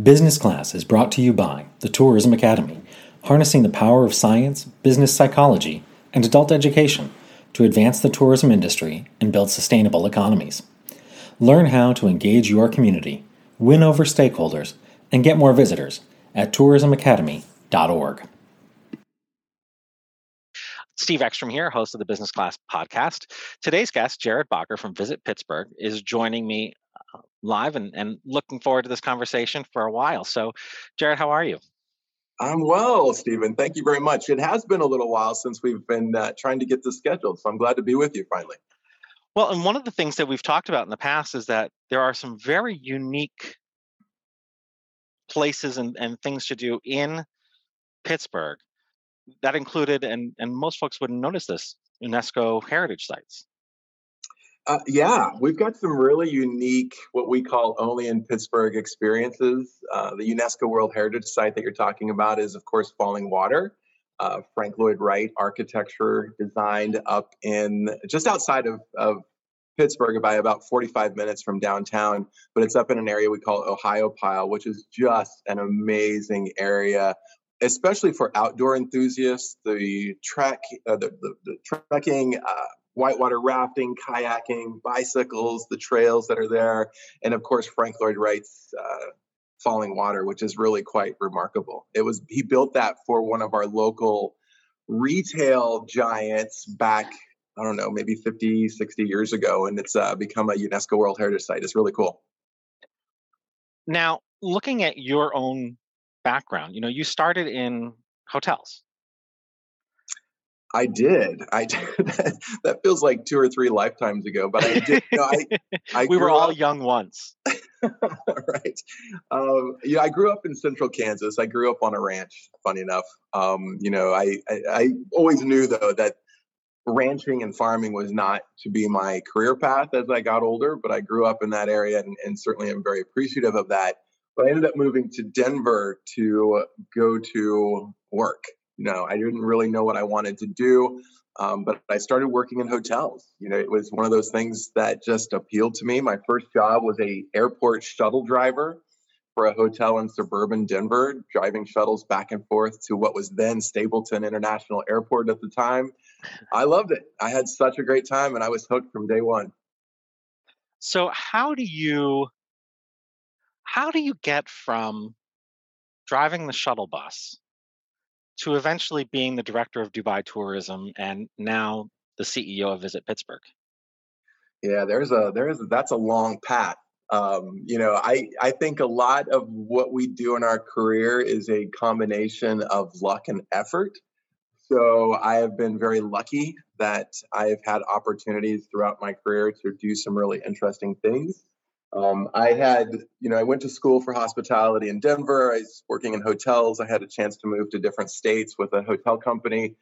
Business Class is brought to you by the Tourism Academy, harnessing the power of science, business psychology, and adult education to advance the tourism industry and build sustainable economies. Learn how to engage your community, win over stakeholders, and get more visitors at tourismacademy.org. Steve Ekstrom here, host of the Business Class podcast. Today's guest, Jerad Bachar from Visit Pittsburgh, is joining me live and, and looking forward to this conversation for a while. So, Jerad, how are you? I'm well, Stephen. Thank you very much. It has been a little while since we've been uh, trying to get this scheduled, so I'm glad to be with you finally. Well, and one of the things that we've talked about in the past is that there are some very unique places and, and things to do in Pittsburgh that included, and, and most folks wouldn't notice this, UNESCO heritage sites. Uh, yeah, we've got some really unique, what we call only in Pittsburgh experiences. Uh, the UNESCO World Heritage Site that you're talking about is, of course, Falling Water. Uh, Frank Lloyd Wright architecture designed up in just outside of, of Pittsburgh by about 45 minutes from downtown, but it's up in an area we call Ohiopyle, which is just an amazing area especially for outdoor enthusiasts, the trek, uh, the, the, the, trekking, uh, whitewater rafting, kayaking, bicycles, the trails that are there, and of course Frank Lloyd Wright's uh, Falling Water, which is really quite remarkable. It was he built that for one of our local retail giants back I don't know, maybe 50, 60 years ago, and it's uh, become a UNESCO World Heritage Site. It's really cool. Now, looking at your own background, you know, you started in hotels. I did. I did. that feels like two or three lifetimes ago, but I did. You know, I, I we were all up, young once. right. Um, yeah, I grew up in central Kansas. I grew up on a ranch. Funny enough, um, you know, I, I, I always knew though that ranching and farming was not to be my career path as I got older. But I grew up in that area, and, and certainly am very appreciative of that. But I ended up moving to Denver to go to work you know, I didn't really know what I wanted to do. Um, but I started working in hotels. You know, it was one of those things that just appealed to me. My first job was a airport shuttle driver for a hotel in suburban Denver, driving shuttles back and forth to what was then Stapleton International Airport at the time. I loved it. I had such a great time, and I was hooked from day one. So, how do you how do you get from driving the shuttle bus to eventually being the director of Dubai tourism and now the CEO of Visit Pittsburgh? Yeah, there's a there's a, that's a long path. Um, you know, I I think a lot of what we do in our career is a combination of luck and effort. So I have been very lucky that I've had opportunities throughout my career to do some really interesting things. Um, I had, you know, I went to school for hospitality in Denver. I was working in hotels. I had a chance to move to different states with a hotel company.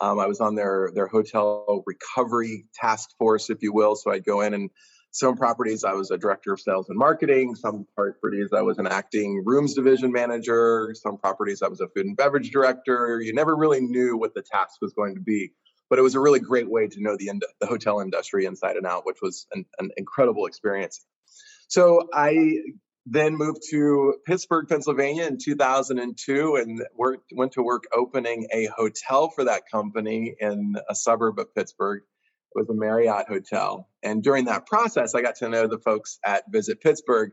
Um, I was on their their hotel recovery task force, if you will. So I'd go in and some properties I was a director of sales and marketing. Some properties I was an acting rooms division manager. Some properties I was a food and beverage director. You never really knew what the task was going to be, but it was a really great way to know the the hotel industry inside and out, which was an, an incredible experience. So I then moved to Pittsburgh, Pennsylvania in 2002 and worked, went to work opening a hotel for that company in a suburb of Pittsburgh. It was a Marriott hotel. And during that process, I got to know the folks at Visit Pittsburgh.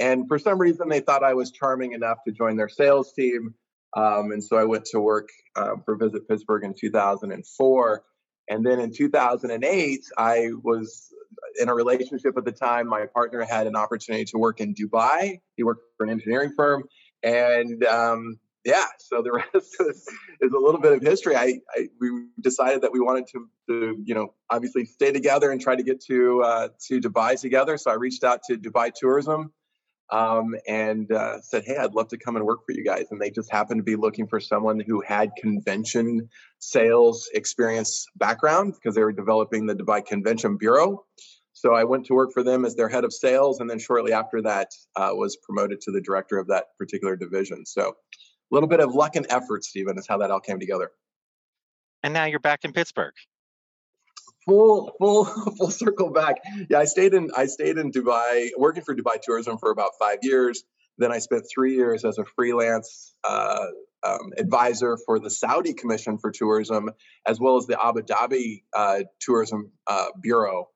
And for some reason, they thought I was charming enough to join their sales team. Um, and so I went to work uh, for Visit Pittsburgh in 2004. And then in 2008, I was in a relationship at the time. My partner had an opportunity to work in Dubai. He worked for an engineering firm, and um, yeah, so the rest is, is, a little bit of history. I, I, we decided that we wanted to, to, you know, obviously stay together and try to get to uh, to Dubai together. So I reached out to Dubai Tourism um, and uh, said, "Hey, I'd love to come and work for you guys." And they just happened to be looking for someone who had convention sales experience background because they were developing the Dubai Convention Bureau. So I went to work for them as their head of sales, and then shortly after that, uh, was promoted to the director of that particular division. So a little bit of luck and effort, Stephen, is how that all came together. And now you're back in Pittsburgh full full full circle back yeah i stayed in i stayed in dubai working for dubai tourism for about five years Then I spent three years as a freelance uh, um, advisor for the Saudi Commission for Tourism, as well as the Abu Dhabi uh, Tourism uh, Bureau.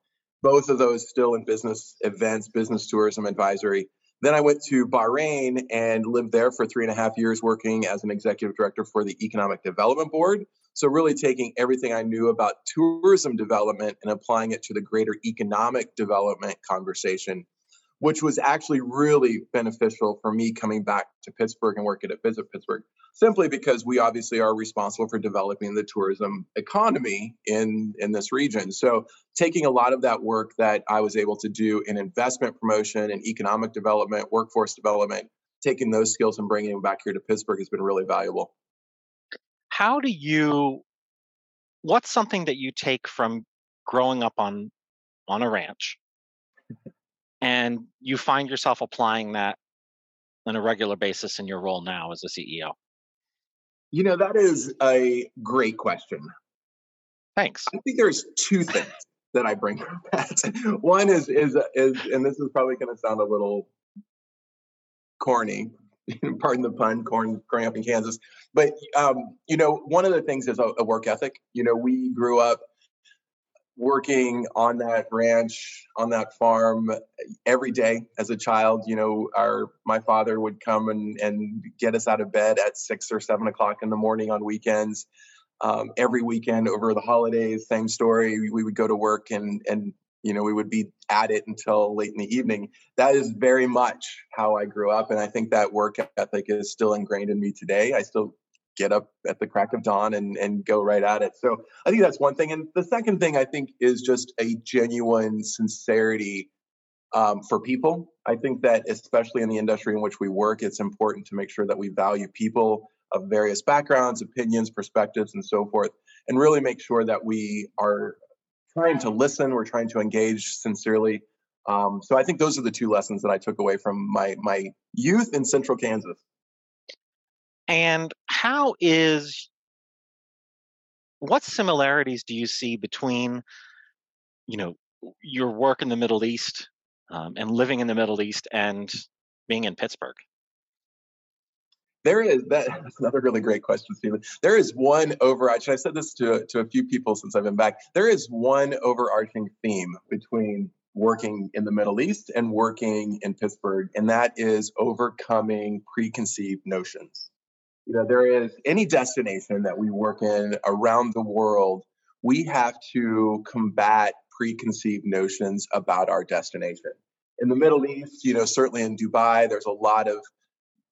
Both of those still in business events, business tourism advisory. Then I went to Bahrain and lived there for three and a half years working as an executive director for the Economic Development Board. So, really taking everything I knew about tourism development and applying it to the greater economic development conversation which was actually really beneficial for me coming back to Pittsburgh and working at Visit Pittsburgh, simply because we obviously are responsible for developing the tourism economy in, in this region. So, taking a lot of that work that I was able to do in investment promotion and economic development, workforce development, taking those skills and bringing them back here to Pittsburgh has been really valuable. How do you, what's something that you take from growing up on on a ranch and you find yourself applying that on a regular basis in your role now as a CEO? You know, that is a great question. Thanks. I think there's two things that I bring from that. One is is is, and this is probably going to sound a little corny, pardon the pun, corn growing up in Kansas. But um, you know, one of the things is a, a work ethic. You know, we grew up working on that ranch on that farm every day as a child you know our my father would come and and get us out of bed at six or seven o'clock in the morning on weekends. Um, every weekend over the holidays same story we would go to work and and you know we would be at it until late in the evening. That is very much how i grew up and i think that work ethic is still ingrained in me today. I still get up at the crack of dawn and, and go right at it. So I think that's one thing. And the second thing I think is just a genuine sincerity um, for people. I think that especially in the industry in which we work, it's important to make sure that we value people of various backgrounds, opinions, perspectives, and so forth, and really make sure that we are trying to listen, we're trying to engage sincerely. Um, so I think those are the two lessons that I took away from my my youth in Central Kansas. And how is what similarities do you see between, you know, your work in the Middle East um, and living in the Middle East and being in Pittsburgh? There is that, that's another really great question, Stephen. There is one overarching. I said this to to a few people since I've been back. There is one overarching theme between working in the Middle East and working in Pittsburgh, and that is overcoming preconceived notions you know there is any destination that we work in around the world we have to combat preconceived notions about our destination. In the middle east you know certainly in dubai there's a lot of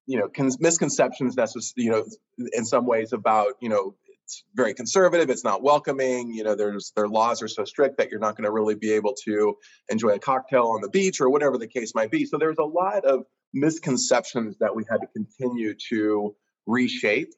you know misconceptions that's you know in some ways about you know it's very conservative it's not welcoming you know there's their laws are so strict that you're not going to really be able to enjoy a cocktail on the beach or whatever the case might be. So there's a lot of misconceptions that we had to continue to reshape.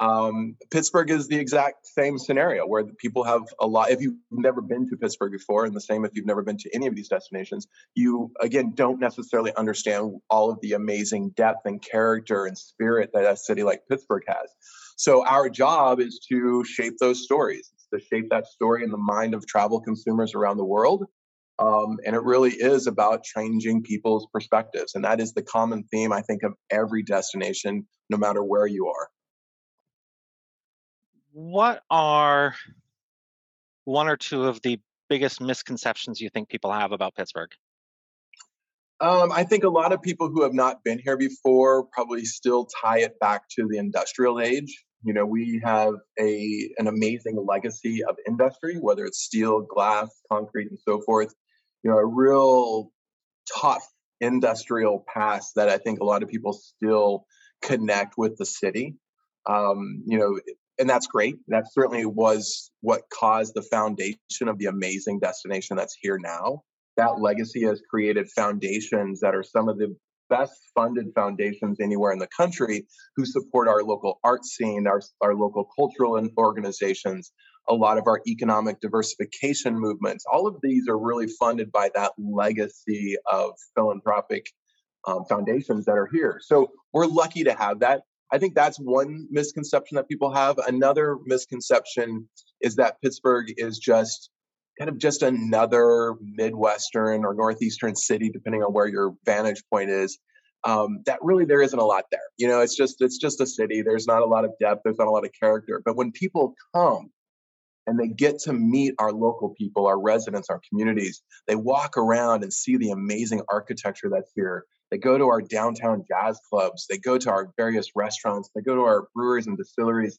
Um, Pittsburgh is the exact same scenario where people have a lot. If you've never been to Pittsburgh before, and the same if you've never been to any of these destinations, you again don't necessarily understand all of the amazing depth and character and spirit that a city like Pittsburgh has. So our job is to shape those stories, it's to shape that story in the mind of travel consumers around the world. Um, and it really is about changing people's perspectives. And that is the common theme, I think, of every destination no matter where you are. What are one or two of the biggest misconceptions you think people have about Pittsburgh? Um, I think a lot of people who have not been here before probably still tie it back to the industrial age. You know, we have a an amazing legacy of industry, whether it's steel, glass, concrete, and so forth. You know, a real tough industrial past that I think a lot of people still connect with the city. Um, you know, and that's great. That certainly was what caused the foundation of the amazing destination that's here now. That legacy has created foundations that are some of the best funded foundations anywhere in the country who support our local art scene, our, our local cultural organizations, a lot of our economic diversification movements. All of these are really funded by that legacy of philanthropic um, foundations that are here. So we're lucky to have that. I think that's one misconception that people have. Another misconception is that Pittsburgh is just kind of just another Midwestern or Northeastern city, depending on where your vantage point is. um, that really there isn't a lot there. You know, it's just it's just a city. There's not a lot of depth. There's not a lot of character. But when people come and they get to meet our local people, our residents, our communities, they walk around and see the amazing architecture that's here. They go to our downtown jazz clubs. They go to our various restaurants. They go to our breweries and distilleries.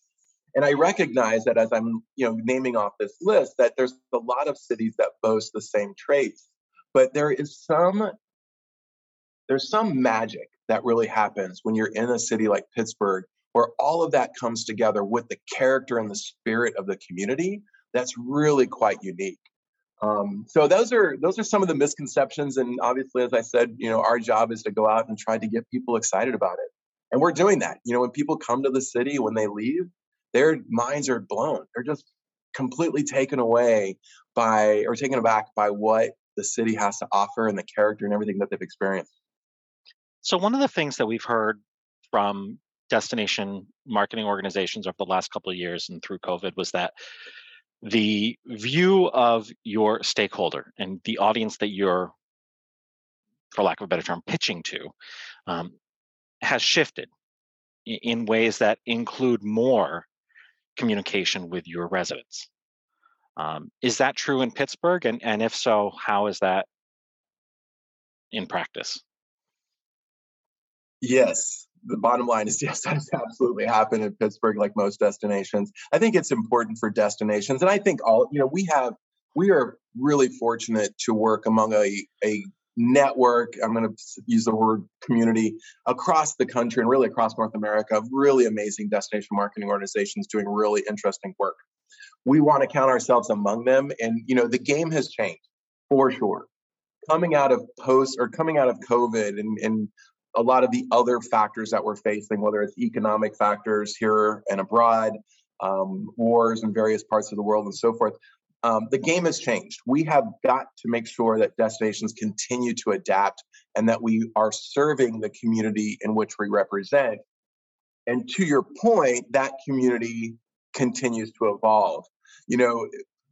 And I recognize that as I'm, you know, naming off this list, that there's a lot of cities that boast the same traits, but there is some there's some magic that really happens when you're in a city like Pittsburgh, where all of that comes together with the character and the spirit of the community. That's really quite unique. Um, so those are those are some of the misconceptions, and obviously, as I said, you know, our job is to go out and try to get people excited about it, and we're doing that. You know, when people come to the city, when they leave, their minds are blown. They're just completely taken away by or taken aback by what the city has to offer and the character and everything that they've experienced. So, one of the things that we've heard from destination marketing organizations over the last couple of years and through COVID was that the view of your stakeholder and the audience that you're, for lack of a better term, pitching to um, has shifted in ways that include more communication with your residents. Um, is that true in Pittsburgh? And, and if so, how is that in practice? Yes. The bottom line is yes, that has absolutely happened in Pittsburgh, like most destinations. I think it's important for destinations. And I think all, you know, we have, we are really fortunate to work among a, a network, I'm going to use the word community, across the country and really across North America of really amazing destination marketing organizations doing really interesting work. We want to count ourselves among them. And, you know, the game has changed for sure. Coming out of post or coming out of COVID and, and a lot of the other factors that we're facing, whether it's economic factors here and abroad, um, wars in various parts of the world, and so forth. Um, the game has changed. We have got to make sure that destinations continue to adapt and that we are serving the community in which we represent. And to your point, that community continues to evolve. You know,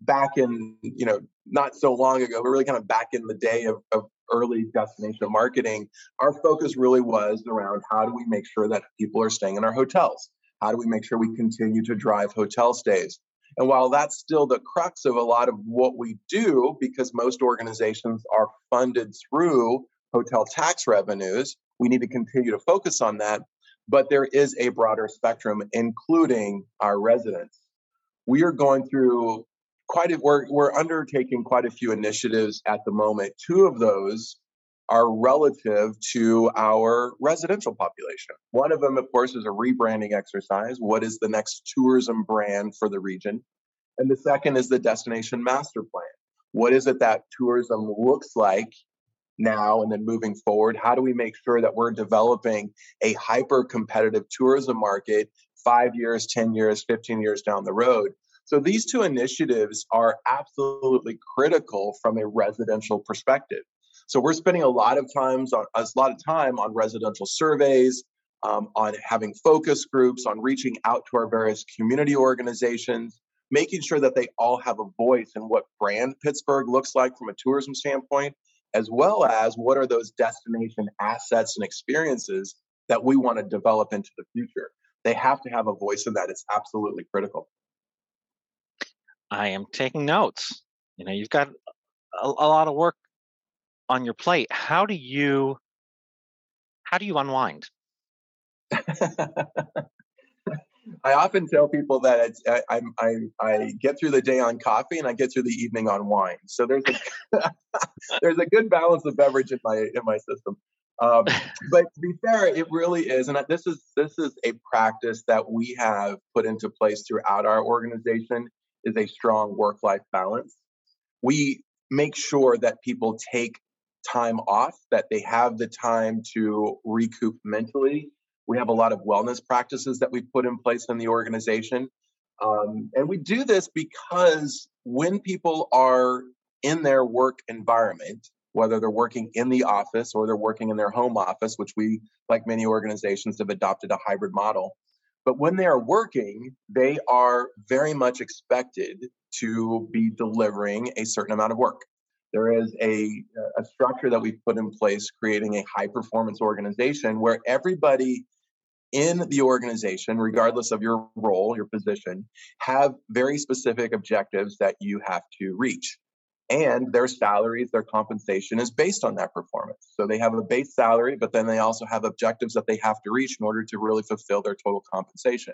back in, you know, not so long ago, but really kind of back in the day of, of early destination marketing, our focus really was around how do we make sure that people are staying in our hotels? How do we make sure we continue to drive hotel stays? And while that's still the crux of a lot of what we do, because most organizations are funded through hotel tax revenues, we need to continue to focus on that. But there is a broader spectrum, including our residents. We are going through quite a, we're, we're undertaking quite a few initiatives at the moment. Two of those are relative to our residential population. One of them, of course, is a rebranding exercise. What is the next tourism brand for the region? And the second is the destination master plan. What is it that tourism looks like now and then moving forward? How do we make sure that we're developing a hyper competitive tourism market five years, 10 years, 15 years down the road? So these two initiatives are absolutely critical from a residential perspective. So we're spending a lot of times on a lot of time on residential surveys, um, on having focus groups, on reaching out to our various community organizations, making sure that they all have a voice in what brand Pittsburgh looks like from a tourism standpoint, as well as what are those destination assets and experiences that we want to develop into the future. They have to have a voice in that. It's absolutely critical. I am taking notes. You know, you've got a, a lot of work on your plate. How do you how do you unwind? I often tell people that I, I, I get through the day on coffee and I get through the evening on wine. So there's a there's a good balance of beverage in my in my system. Um, but to be fair, it really is, and this is this is a practice that we have put into place throughout our organization is a strong work life balance. We make sure that people take time off, that they have the time to recoup mentally. We have a lot of wellness practices that we've put in place in the organization. Um, and we do this because when people are in their work environment, whether they're working in the office or they're working in their home office, which we, like many organizations, have adopted a hybrid model, but when they are working, they are very much expected to be delivering a certain amount of work. There is a, a structure that we've put in place creating a high performance organization where everybody in the organization, regardless of your role, your position, have very specific objectives that you have to reach. And their salaries, their compensation is based on that performance. So they have a base salary, but then they also have objectives that they have to reach in order to really fulfill their total compensation.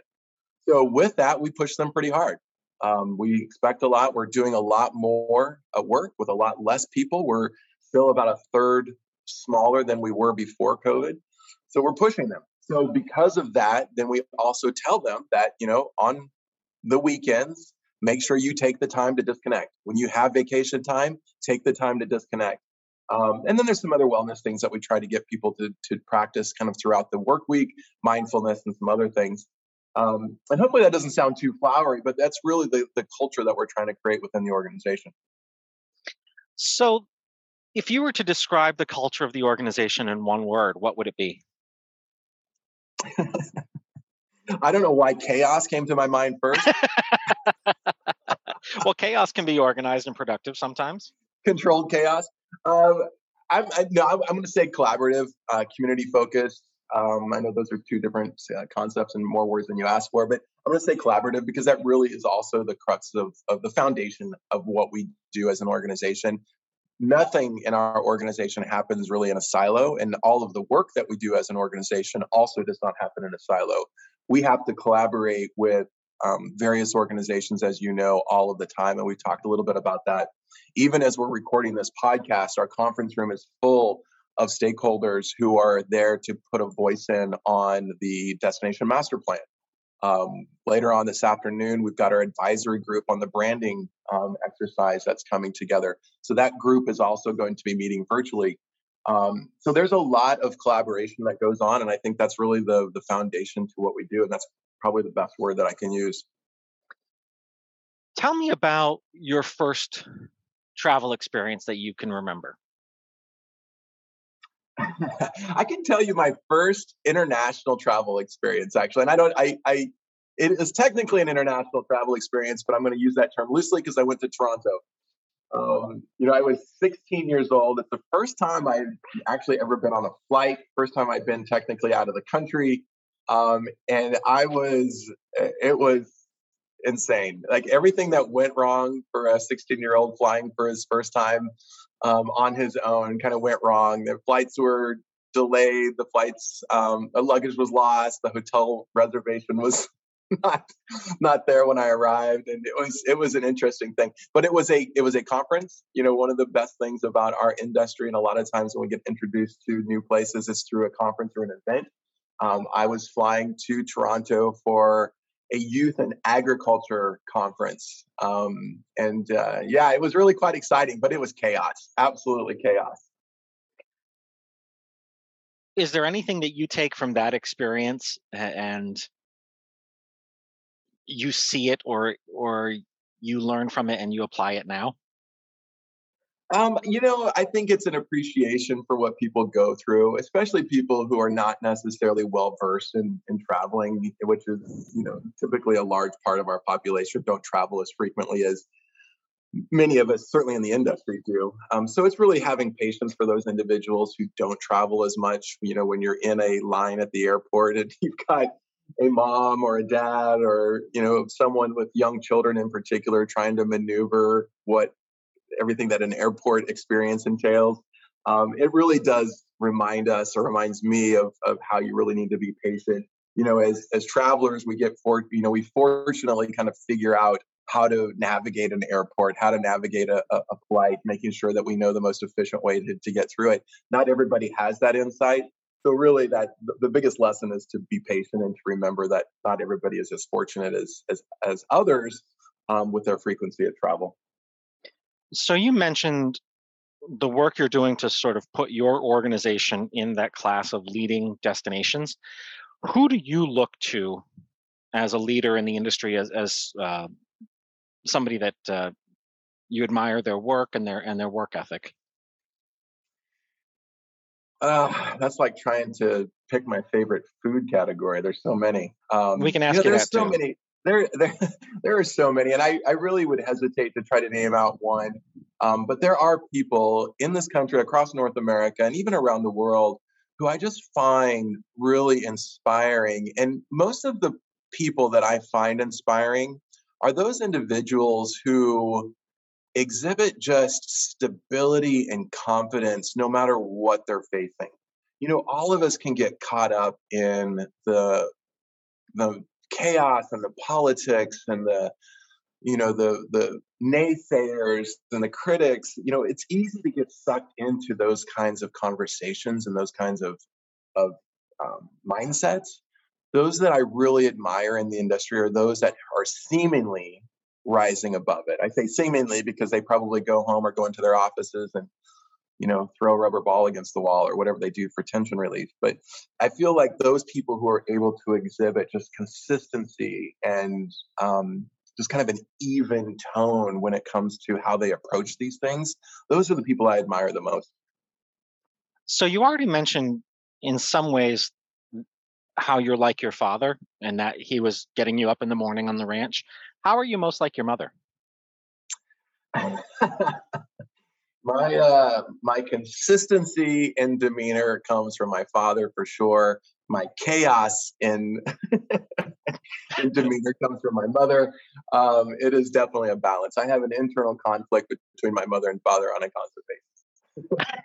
So with that, we push them pretty hard. Um, we expect a lot. We're doing a lot more at work with a lot less people. We're still about a third smaller than we were before COVID. So we're pushing them. So because of that, then we also tell them that, you know, on the weekends, make sure you take the time to disconnect. When you have vacation time, take the time to disconnect. Um, and then there's some other wellness things that we try to get people to, to practice kind of throughout the work week, mindfulness and some other things. Um, and hopefully that doesn't sound too flowery, but that's really the, the culture that we're trying to create within the organization. So, if you were to describe the culture of the organization in one word, what would it be? I don't know why chaos came to my mind first. well, chaos can be organized and productive sometimes. Controlled chaos. Um, I'm, I, no, I'm, I'm going to say collaborative, uh, community focused, um, I know those are two different uh, concepts and more words than you asked for, but I'm going to say collaborative because that really is also the crux of, of the foundation of what we do as an organization. Nothing in our organization happens really in a silo, and all of the work that we do as an organization also does not happen in a silo. We have to collaborate with um, various organizations, as you know, all of the time, and we've talked a little bit about that. Even as we're recording this podcast, our conference room is full of stakeholders who are there to put a voice in on the destination master plan. Um, later on this afternoon, we've got our advisory group on the branding um, exercise that's coming together. So that group is also going to be meeting virtually. Um, so there's a lot of collaboration that goes on, and I think that's really the the foundation to what we do, and that's probably the best word that I can use. Tell me about your first travel experience that you can remember. I can tell you my first international travel experience actually, and I don't, I, I, it is technically an international travel experience, but I'm going to use that term loosely because I went to Toronto. Um, you know, I was 16 years old. It's the first time I'd actually ever been on a flight. First time I've been technically out of the country, um, and I was, it was insane. Like everything that went wrong for a 16 year old flying for his first time um, on his own kind of went wrong. The flights were delayed. The flights, um, the luggage was lost. The hotel reservation was not not there when I arrived, and it was it was an interesting thing. But it was a it was a conference. You know, one of the best things about our industry, and a lot of times when we get introduced to new places, is through a conference or an event. Um, I was flying to Toronto for a youth and agriculture conference. Um, and uh, yeah, it was really quite exciting, but it was chaos, absolutely chaos. Is there anything that you take from that experience and you see it or or you learn from it and you apply it now? Um, you know, I think it's an appreciation for what people go through, especially people who are not necessarily well versed in, in traveling, which is, you know, typically a large part of our population don't travel as frequently as many of us, certainly in the industry, do. Um, so it's really having patience for those individuals who don't travel as much. You know, when you're in a line at the airport and you've got a mom or a dad or you know someone with young children in particular trying to maneuver what everything that an airport experience entails. Um, it really does remind us or reminds me of, of how you really need to be patient. You know, as as travelers, we get for you know we fortunately kind of figure out how to navigate an airport, how to navigate a, a flight, making sure that we know the most efficient way to, to get through it. Not everybody has that insight. So really that the biggest lesson is to be patient and to remember that not everybody is as fortunate as as, as others um, with their frequency of travel. So you mentioned the work you're doing to sort of put your organization in that class of leading destinations. Who do you look to as a leader in the industry, as, as uh, somebody that uh, you admire their work and their and their work ethic? Uh, that's like trying to pick my favorite food category. There's so many. Um, we can ask you, know, you there's so too. many there, there, there are so many, and I, I really would hesitate to try to name out one. Um, but there are people in this country, across North America, and even around the world who I just find really inspiring. And most of the people that I find inspiring are those individuals who exhibit just stability and confidence no matter what they're facing. You know, all of us can get caught up in the the chaos and the politics and the you know the the naysayers and the critics you know it's easy to get sucked into those kinds of conversations and those kinds of of um, mindsets those that i really admire in the industry are those that are seemingly rising above it i say seemingly because they probably go home or go into their offices and you know throw a rubber ball against the wall or whatever they do for tension relief but i feel like those people who are able to exhibit just consistency and um, just kind of an even tone when it comes to how they approach these things. Those are the people I admire the most. So you already mentioned in some ways how you're like your father and that he was getting you up in the morning on the ranch. How are you most like your mother? my uh my consistency in demeanor comes from my father for sure my chaos in, in demeanor comes from my mother. Um, it is definitely a balance. I have an internal conflict between my mother and father on a constant basis.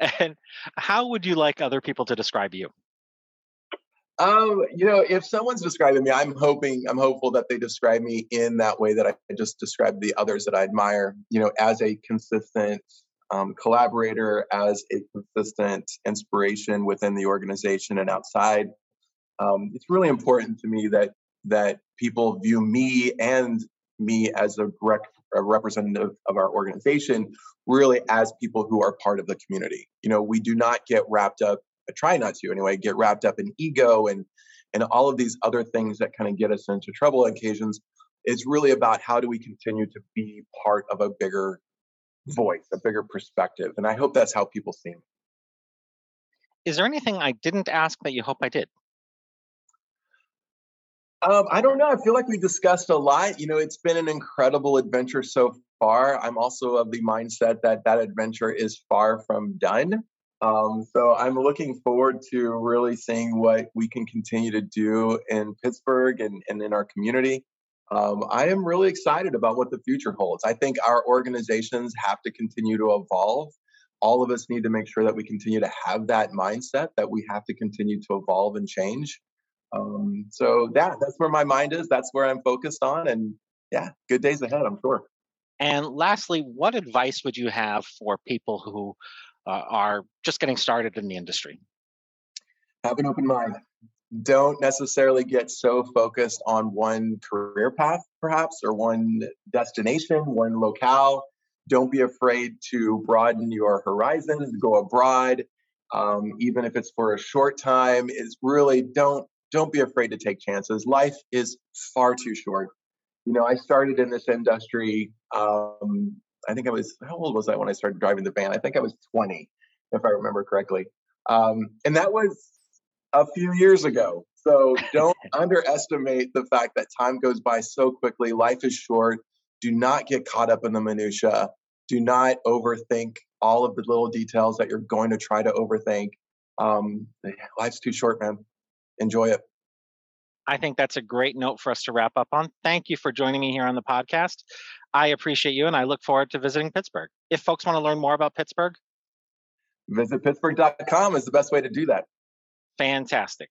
and how would you like other people to describe you? Um, you know, if someone's describing me, I'm hoping, I'm hopeful that they describe me in that way that I just described the others that I admire. You know, as a consistent, um, collaborator, as a consistent inspiration within the organization and outside. Um, it's really important to me that that people view me and me as a, rec- a representative of our organization really as people who are part of the community. You know, we do not get wrapped up. I try not to anyway. Get wrapped up in ego and and all of these other things that kind of get us into trouble occasions. It's really about how do we continue to be part of a bigger voice, a bigger perspective. And I hope that's how people see me. Is there anything I didn't ask that you hope I did? Um, I don't know. I feel like we discussed a lot. You know, it's been an incredible adventure so far. I'm also of the mindset that that adventure is far from done. Um, so I'm looking forward to really seeing what we can continue to do in Pittsburgh and, and in our community um, I am really excited about what the future holds. I think our organizations have to continue to evolve. All of us need to make sure that we continue to have that mindset that we have to continue to evolve and change. Um, so yeah, that's where my mind is. That's where I'm focused on, and yeah, good days ahead. I'm sure. And lastly, what advice would you have for people who uh, are just getting started in the industry? Have an open mind don't necessarily get so focused on one career path, perhaps, or one destination, one locale. Don't be afraid to broaden your horizons, go abroad, um, even if it's for a short time. Is really don't don't be afraid to take chances. Life is far too short. You know, I started in this industry. Um, I think I was how old was I when I started driving the van? I think I was 20, if I remember correctly. Um, and that was a few years ago. So don't underestimate the fact that time goes by so quickly. Life is short. Do not get caught up in the minutia. Do not overthink all of the little details that you're going to try to overthink. Um, life's too short, man. Enjoy it. I think that's a great note for us to wrap up on. Thank you for joining me here on the podcast. I appreciate you and I look forward to visiting Pittsburgh. If folks want to learn more about Pittsburgh, visit pittsburgh.com is the best way to do that. Fantastic.